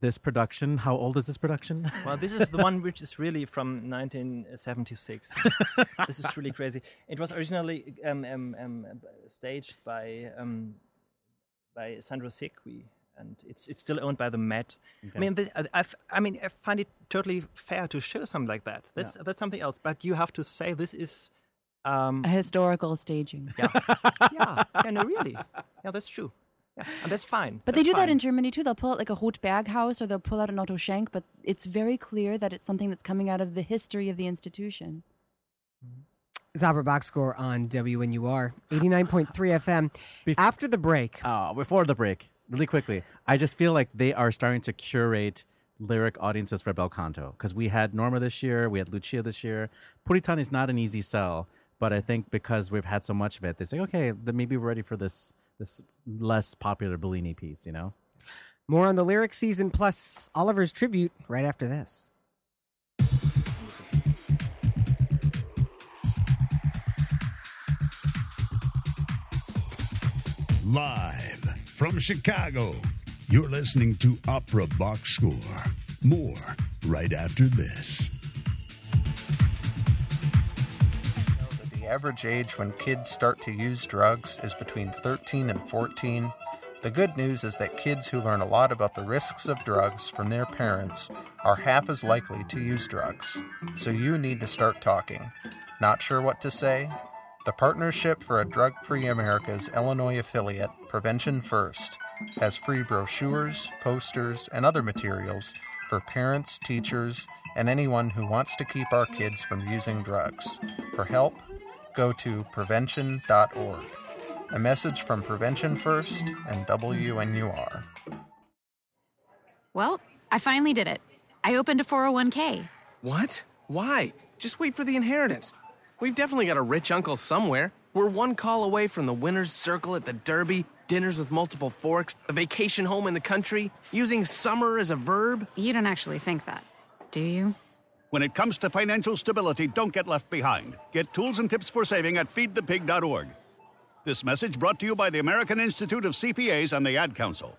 this production, how old is this production? Well, this is the one which is really from 1976. this is really crazy. It was originally um, um, um, staged by um, by Sandro Sequi, and it's it's still owned by the Met. I mean, this, I, I f- I mean, I find it totally fair to show something like that. That's that's something else. But you have to say this is. Um, A historical staging. yeah, yeah, yeah, no, really, yeah, that's true, yeah, and that's fine. But they That's do that in Germany too. They'll pull out like a Ruth Berghaus or they'll pull out an Otto Schenk, but it's very clear that it's something that's coming out of the history of the institution. Opera Box Score on WNUR 89.3 FM. After the break, Uh, before the break, really quickly, I just feel like they are starting to curate lyric audiences for bel canto because we had Norma this year, we had Lucia this year. Puritan is not an easy sell, but I think because we've had so much of it, they say, okay, then maybe we're ready for this this less popular Bellini piece, you know? more on the lyric season plus Oliver's tribute right after this. Live from Chicago, you're listening to Opera Box Score. More right after this. The average age when kids start to use drugs is between 13 and 14. The good news is that kids who learn a lot about the risks of drugs from their parents are half as likely to use drugs. So you need to start talking. Not sure what to say? The Partnership for a Drug Free America's Illinois affiliate, Prevention First, has free brochures, posters, and other materials for parents, teachers, and anyone who wants to keep our kids from using drugs. For help, go to prevention.org. A message from Prevention First and WNUR. Well, I finally did it. I opened a 401k. What? Why? Just wait for the inheritance. We've definitely got a rich uncle somewhere. We're one call away from the winner's circle at the Derby, dinners with multiple forks, a vacation home in the country, using summer as a verb. You don't actually think that, do you? When it comes to financial stability, don't get left behind. Get tools and tips for saving at feedthepig.org. This message brought to you by the American Institute of CPAs and the Ad Council.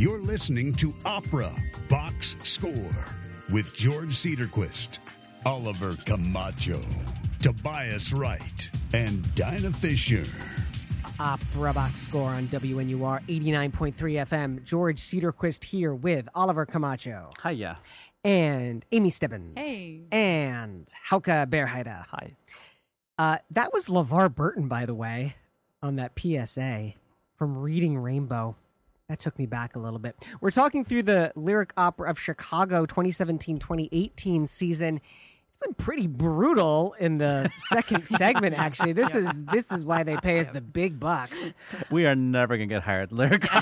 You're listening to Opera Box Score with George Cedarquist, Oliver Camacho, Tobias Wright, and Dinah Fisher. Opera Box Score on WNUR 89.3 FM. George Cedarquist here with Oliver Camacho Hiya. and Amy Stebbins. Hey. And Hauke Berheide. Hi. Uh, that was LeVar Burton, by the way, on that PSA from Reading Rainbow. That took me back a little bit. We're talking through the Lyric Opera of Chicago 2017 2018 season. It's been pretty brutal in the second segment, actually. This is this is why they pay us the big bucks. We are never going to get hired. Lyric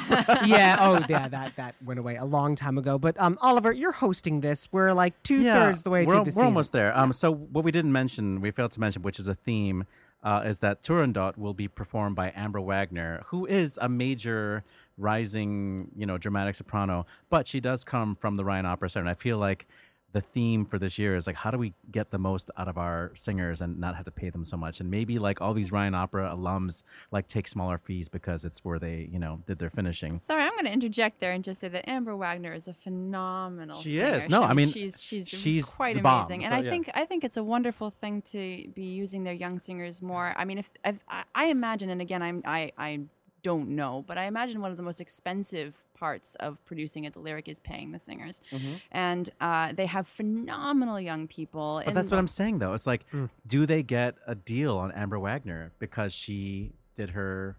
yeah. Oh, yeah. That that went away a long time ago. But um, Oliver, you're hosting this. We're like two thirds the way we're, through the we're season. almost there. Um, so what we didn't mention, we failed to mention, which is a theme, uh, is that Turandot will be performed by Amber Wagner, who is a major rising, you know, dramatic soprano, but she does come from the Ryan Opera Center. And I feel like the theme for this year is like, how do we get the most out of our singers and not have to pay them so much? And maybe like all these Ryan Opera alums like take smaller fees because it's where they, you know, did their finishing. Sorry, I'm going to interject there and just say that Amber Wagner is a phenomenal. She singer. is. No, I mean, she's she's she's quite bomb, amazing, and so, I yeah. think I think it's a wonderful thing to be using their young singers more. I mean, if, if I, I imagine, and again, I'm I I don't know, but I imagine one of the most expensive parts of producing at the Lyric is paying the singers, and uh, they have phenomenal young people. But that's what I'm saying, though. It's like, do they get a deal on Amber Wagner because she did her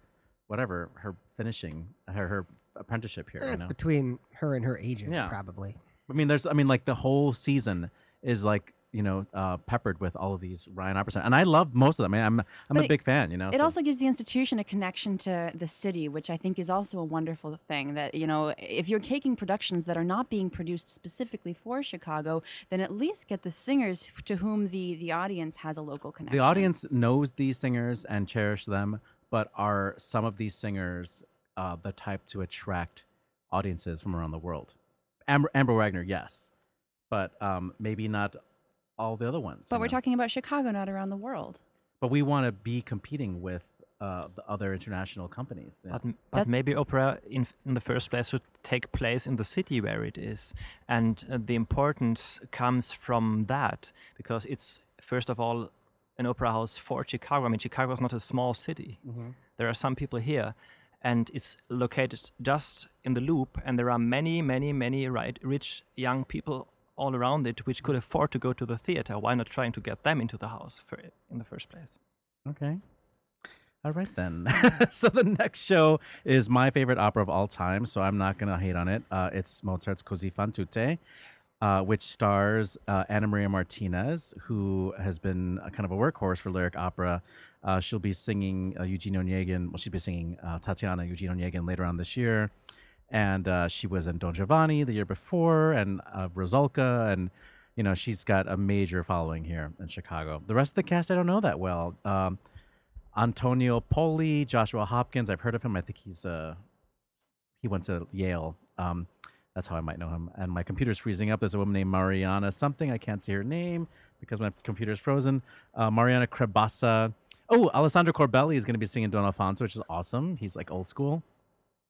whatever her finishing her her apprenticeship here. you That's know? between her and her agent, Yeah. probably. I mean, there's, I mean, like the whole season is like, you know, uh, peppered with all of these Ryan Center, and I love most of them. I mean, I'm, I'm a it- big fan. You know, It so- also gives the institution a connection to the city, which I think is also a wonderful thing. That, you know, if you're taking productions that are not being produced specifically for Chicago, then at least get the singers to whom the, the audience has a local connection. the audience knows these singers and cherish them, but are some of these singers uh, the type to attract audiences from around the world? Amber, Amber Wagner, yes, but um, maybe not all the other ones. But we're know? talking about Chicago, not around the world. But we want to be competing with uh, the other international companies. yeah. But, but maybe opera in, in the first place should take place in the city where it is. And uh, the importance comes from that because it's, first of all, an opera house for Chicago. I mean, Chicago is not a small city. Mhm. There are some people here, and it's located just in the loop, and there are many, many, many right, rich young people all around it which could afford to go to the theater. Why not trying to get them into the house for, in the first place? Okay. All right then. so the next show is my favorite opera of all time, so I'm not gonna hate on it. Uh, it's Mozart's Così fan tutte, uh, which stars uh, Ana María Martínez, who has been a kind of a workhorse for lyric opera. Uh, she'll be singing uh, Eugene Onegin. Well, she'll be singing uh, Tatiana Eugene Onegin later on this year, and uh, she was in Don Giovanni the year before, and uh, Rusalka, and you know she's got a major following here in Chicago. The rest of the cast I don't know that well. Um, Antonio Poli, Joshua Hopkins. I've heard of him. I think he's uh he went to Yale. Um, that's how I might know him. And my computer's freezing up. There's a woman named Mariana something. I can't see her name because my computer's frozen. Uh, Mariana Crebassa. Oh, Alessandro Corbelli is going to be singing Don Alfonso, which is awesome. He's like old school.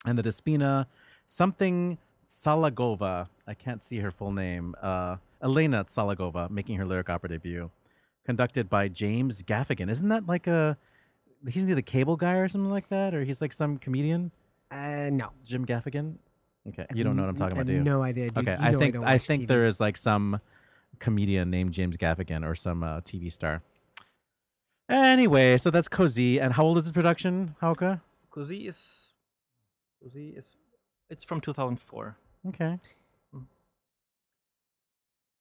And the Despina, something Tsallagova. I can't see her full name. Uh, Elena Tsallagova making her lyric opera debut, conducted by James Gaffigan. Isn't that like a he's the cable guy or something like that, or he's like some comedian? Uh, no. Jim Gaffigan. Okay, you don't know what I'm talking about, have do you? no idea. You- Okay, you I know I think don't I think TV. there is like some comedian named James Gaffigan or some uh, TV star. Anyway, so that's Così. And how old is this production, Hauke? Così is, Così is, it's from 2004. Okay.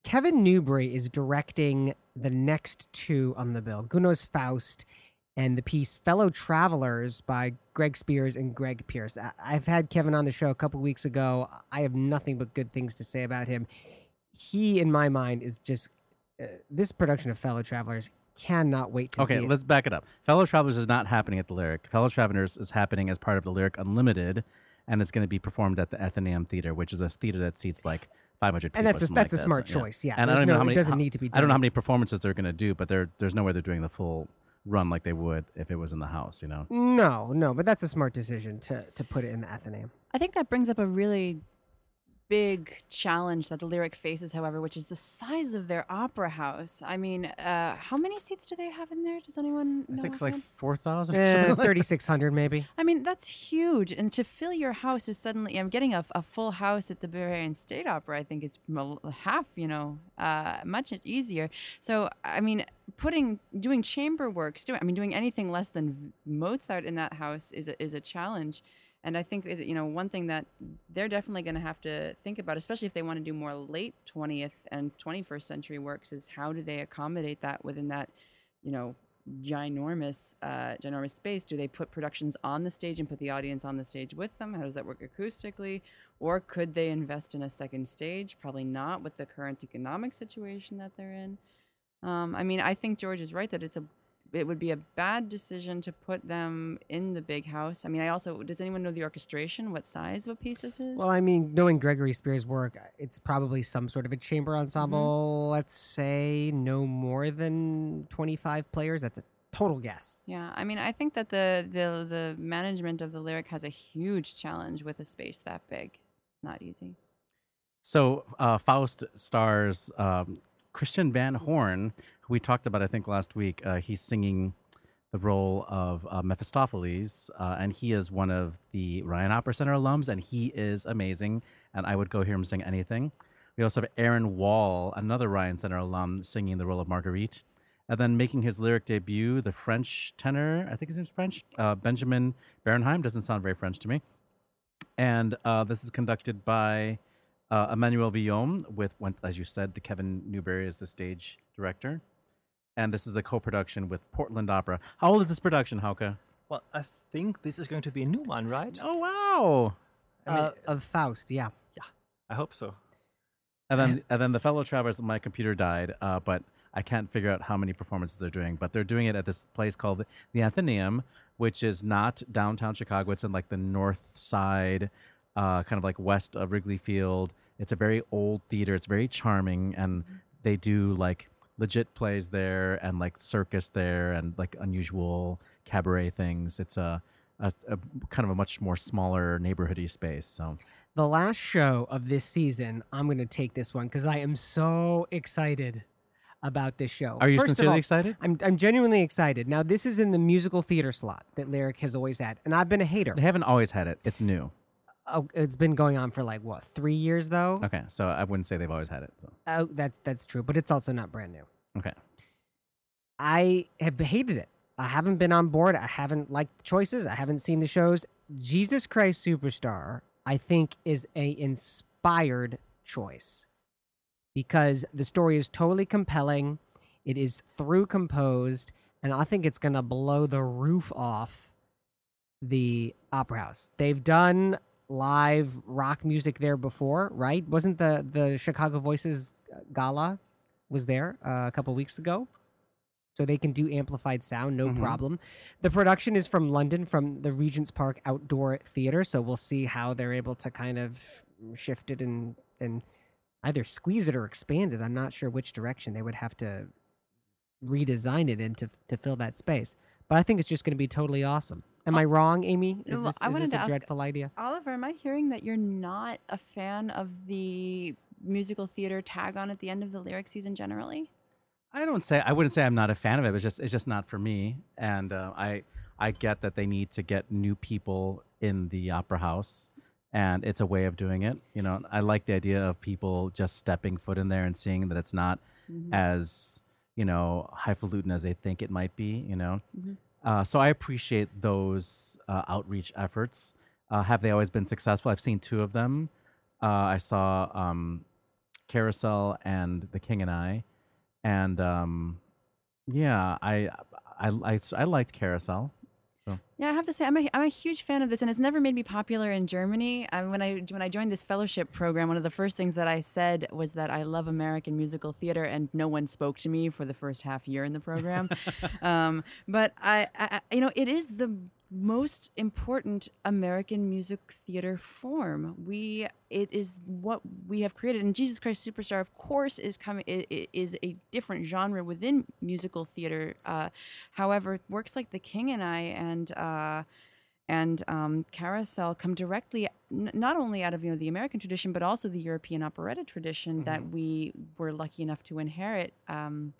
Kevin Newbury is directing the next two on the bill Gounod's Faust and the piece Fellow Travelers by Greg Spears and Greg Pierce. I- I've had Kevin on the show a couple weeks ago. I have nothing but good things to say about him. He, in my mind, is just uh, this production of Fellow Travelers cannot wait to see Okay, let's back it up. Fellow Travelers is not happening at the Lyric. Fellow Travelers is happening as part of the Lyric Unlimited, and it's going to be performed at the Athenaeum Theater, which is a theater that seats like 500 people. And that's a- that's like a that, smart so, choice, yeah. and I don't even know no- how it many. doesn't how- need to be I don't know how many performances they're going to do, but there there's no way they're doing the full run like they would if it was in the house. You know. no, no, but that's a smart decision to, to put it in the Athenaeum. I think that brings up a really big challenge that the lyric faces, however, which is the size of their opera house. I mean, uh, how many seats do they have in there? Does anyone know? I think it's like offhand? 4,000 or Eh, something. like 3,600 maybe. I mean, that's huge. And to fill your house is suddenly, I'm getting a, a full house at the Bavarian State Opera, I think is mo- half, you know, uh, much easier. So, I mean, putting, doing chamber works, doing, I mean, doing anything less than Mozart in that house is a, is a challenge. And I think, you know, one thing that they're definitely going to have to think about, especially if they want to do more late 20th and 21st century works, is how do they accommodate that within that, you know, ginormous, uh, ginormous space? Do they put productions on the stage and put the audience on the stage with them? How does that work acoustically? Or could they invest in a second stage? Probably not with the current economic situation that they're in. Um, I mean, I think George is right that it's a it would be a bad decision to put them in the big house. I mean, I also does anyone know the orchestration? What size of a piece this is? Well, I mean, knowing Gregory Spears' work, it's probably some sort of a chamber ensemble. Mm-hmm. Let's say no more than 25 players. That's a total guess. Yeah, I mean, I think that the the the management of the lyric has a huge challenge with a space that big. It's not easy. So uh, Faust stars um, Christian Van Horn, who we talked about, I think, last week. Uh, he's singing the role of uh, Mephistopheles, uh, and he is one of the Ryan Opera Center alums, and he is amazing. And I would go hear him sing anything. We also have Erin Wall, another Ryan Center alum, singing the role of Marguerite. And then making his lyric debut, the French tenor, I think his name's French, uh, Benjamin Bernheim, doesn't sound very French to me. And uh, this is conducted by uh, Emmanuel Villaume, with, as you said, the Kevin Newbury is the stage director. And this is a co production with Portland Opera. How old is this production, Hauke? Well, I think this is going to be a new one, right? Oh, wow. Uh, of Faust, yeah. yeah. I hope so. And then, and then the fellow travelers, my computer died, uh, but I can't figure out how many performances they're doing. But they're doing it at this place called the Athenaeum, which is not downtown Chicago. It's in like the north side, uh, kind of like west of Wrigley Field. It's a very old theater. It's very charming, and they do like legit plays there and like circus there and like unusual cabaret things. It's a, a, a kind of a much more smaller neighborhoody space. So The last show of this season, I'm going to take this one because I am so excited about this show. Are you First sincerely all, excited? I'm, I'm genuinely excited. Now, this is in the musical theater slot that Lyric has always had, and I've been a hater. they haven't always had it. It's new. Oh, it's been going on for like what three years though. Okay, so I wouldn't say they've always had it. So. Oh, that's that's true, but it's also not brand new. Okay. I have hated it. I haven't been on board. I haven't liked the choices. I haven't seen the shows. Jesus Christ Superstar, I think, is a inspired choice because the story is totally compelling. It is through composed, and I think it's gonna blow the roof off the opera house. They've done live rock music there before, right? Wasn't the the Chicago Voices gala was there uh, a couple weeks ago? So they can do amplified sound, no Mhm. problem. The production is from London, from the Regent's Park Outdoor Theater. So we'll see how they're able to kind of shift it and and either squeeze it or expand it. I'm not sure which direction they would have to redesign it in to to fill that space. But I think it's just going to be totally awesome. Am I wrong, Amy? Is Well, this, I is wanted this to a ask- dreadful idea? Oliver, am I hearing that you're not a fan of the musical theater tag on at the end of the lyric season generally? I don't say I wouldn't say I'm not a fan of it. It's just it's just not for me. And uh, I I get that they need to get new people in the opera house, and it's a way of doing it. You know, I like the idea of people just stepping foot in there and seeing that it's not Mhm. as you know highfalutin as they think it might be. You know, Mhm. Uh, so I appreciate those uh, outreach efforts. Uh, have they always been successful? I've seen two of them. Uh, I saw um, Carousel and The King and I, and um, yeah, I, I I I liked Carousel. So. Yeah, I have to say I'm a, I'm a huge fan of this, and it's never made me popular in Germany. I, when I when I joined this fellowship program, one of the first things that I said was that I love American musical theater, and no one spoke to me for the first half year in the program. um, but I, I, you know, it is the most important American music theater form. We it is what we have created, and Jesus Christ Superstar, of course, is coming is a different genre within musical theater. Uh, however, works like The King and I and uh, and um, Carousel come directly n- not only out of you know the American tradition, but also the European operetta tradition that we were lucky enough to inherit. Um,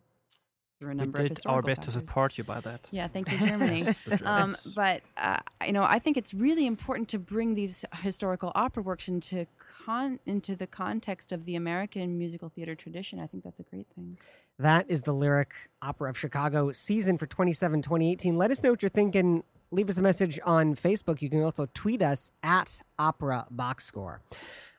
through a We number of did our historical best to support you by that. Yeah, thank you, Germany. Yes, um, but uh, you know, I think it's really important to bring these historical opera works into con- into the context of the American musical theater tradition. I think that's a great thing. That is the Lyric Opera of Chicago season for 27 2018. Let us know what you're thinking. Leave us a message on Facebook. You can also tweet us at Opera Box Score.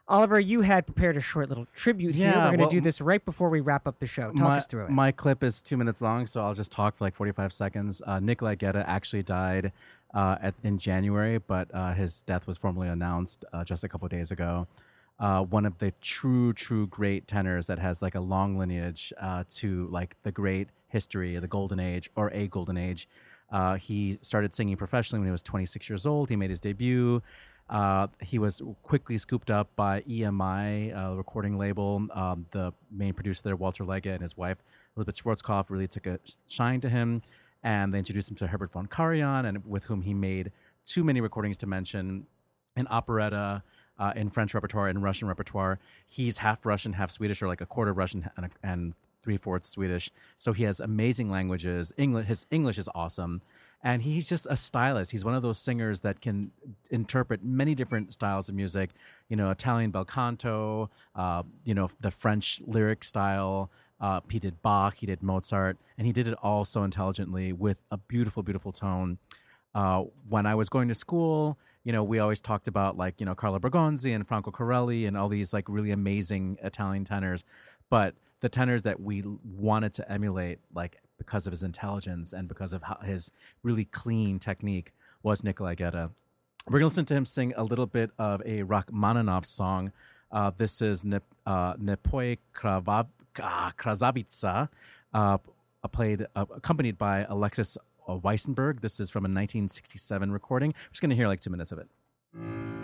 Oliver, you had prepared a short little tribute here. We're going to well, do this right before we wrap up the show. Talk my, us through it. My clip is two minutes long, so I'll just talk for like 45 seconds. Uh, Nikolai Gedda actually died uh, at, in January, but uh, his death was formally announced uh, just a couple of days ago. Uh, one of the true, true great tenors that has like a long lineage uh, to like the great history, of the golden age, or a golden age. Uh, he started singing professionally when he was 26 years old. He made his debut. Uh, he was quickly scooped up by EMI, recording label. Um, the main producer there, Walter Legge, and his wife, Elisabeth Schwarzkopf, really took a shine to him. And they introduced him to Herbert von Karajan, and with whom he made too many recordings to mention in operetta, uh, in French repertoire, in Russian repertoire. He's half Russian, half Swedish, or like a quarter Russian and, and three fourths Swedish. So he has amazing languages. English, his English is awesome. And he's just a stylist. He's one of those singers that can interpret many different styles of music. You know, Italian bel canto, uh, you know, the French lyric style, Uh, he did Bach, he did Mozart, and he did it all so intelligently with a beautiful, beautiful tone. Uh, when I was going to school, you know, we always talked about like, you know, Carlo Bergonzi and Franco Corelli and all these like really amazing Italian tenors. But the tenors that we wanted to emulate, like because of his intelligence and because of his really clean technique, was Nikolai Gedda. We're going to listen to him sing a little bit of a Rachmaninoff song. Uh, this is Ne, uh, Kravav, ah, Krasavica, uh, played, uh, accompanied by Alexis Weissenberg. This is from a 1967 recording. We're just going to hear like two minutes of it.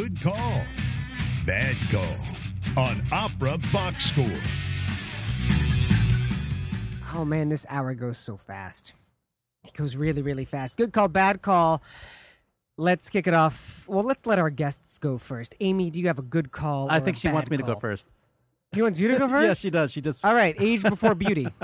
Good call. Bad call. On Opera Box Score. Oh man, this hour goes so fast. It goes really, really fast. Good call, bad call. Let's kick it off. Well, let's let our guests go first. Amy, do you have a good call? I or think a she wants bad me to go first. She wants you to go first? yes, she does. She just. All right, age before beauty.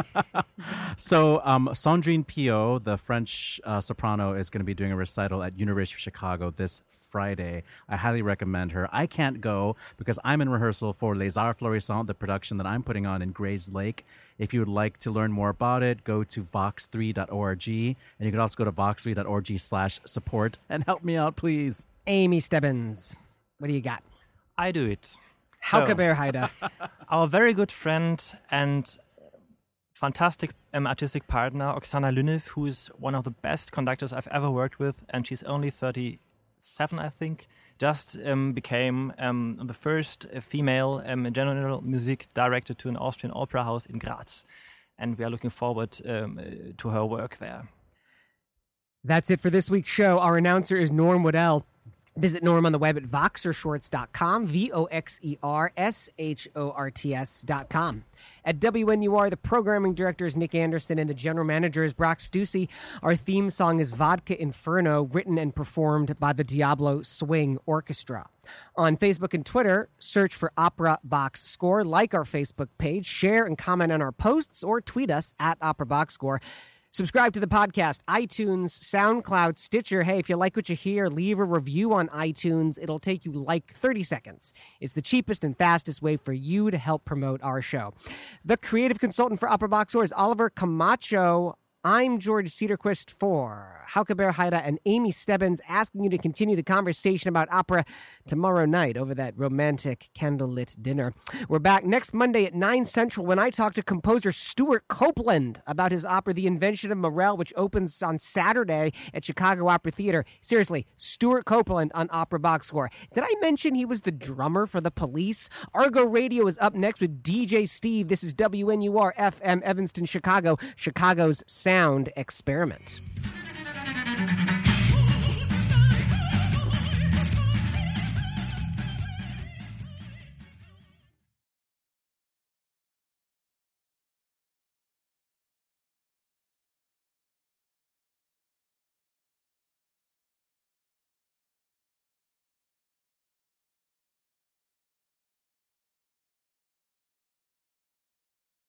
So, um, Sandrine Piau, the French uh, soprano, is going to be doing a recital at University of Chicago this Friday. I highly recommend her. I can't go because I'm in rehearsal for Les Arts Florissants, the production that I'm putting on in Grayslake. If you would like to learn more about it, go to vox3.org, and you can also go to vox3.org slash support and help me out, please. Amy Stebbins, what do you got? I do it. Hauke So- Berheide. Our very good friend and fantastic um, artistic partner, Oksana Lyniv, who is one of the best conductors I've ever worked with, and she's only 37, I think, just um, became um, the first uh, female um, general music director to an Austrian opera house in Graz. And we are looking forward um, uh, to her work there. That's it for this week's show. Our announcer is Norm Waddell. Visit Norm on the web at voxershorts.com, V O X E R S H O R T S.com. At WNUR, the programming director is Nick Anderson and the general manager is Brock Stussy. Our theme song is Vodka Inferno, written and performed by the Diablo Swing Orchestra. On Facebook and Twitter, search for Opera Box Score, like our Facebook page, share and comment on our posts, or tweet us at Opera Box Score. Subscribe to the podcast, iTunes, SoundCloud, Stitcher. Hey, if you like what you hear, leave a review on iTunes. It'll take you like 30 seconds. It's the cheapest and fastest way for you to help promote our show. The creative consultant for Opera Box Score is Oliver Camacho I'm George Cedarquist for Hauke Bear and Amy Stebbins asking you to continue the conversation about opera tomorrow night over that romantic candlelit dinner. We're back next Monday at 9 Central when I talk to composer Stewart Copeland about his opera The Invention of Morel, which opens on Saturday at Chicago Opera Theater. Seriously, Stewart Copeland on Opera Box Score. Did I mention he was the drummer for the police? Argo Radio is up next with DJ Steve. This is WNUR FM Evanston, Chicago, Chicago's sound experiment.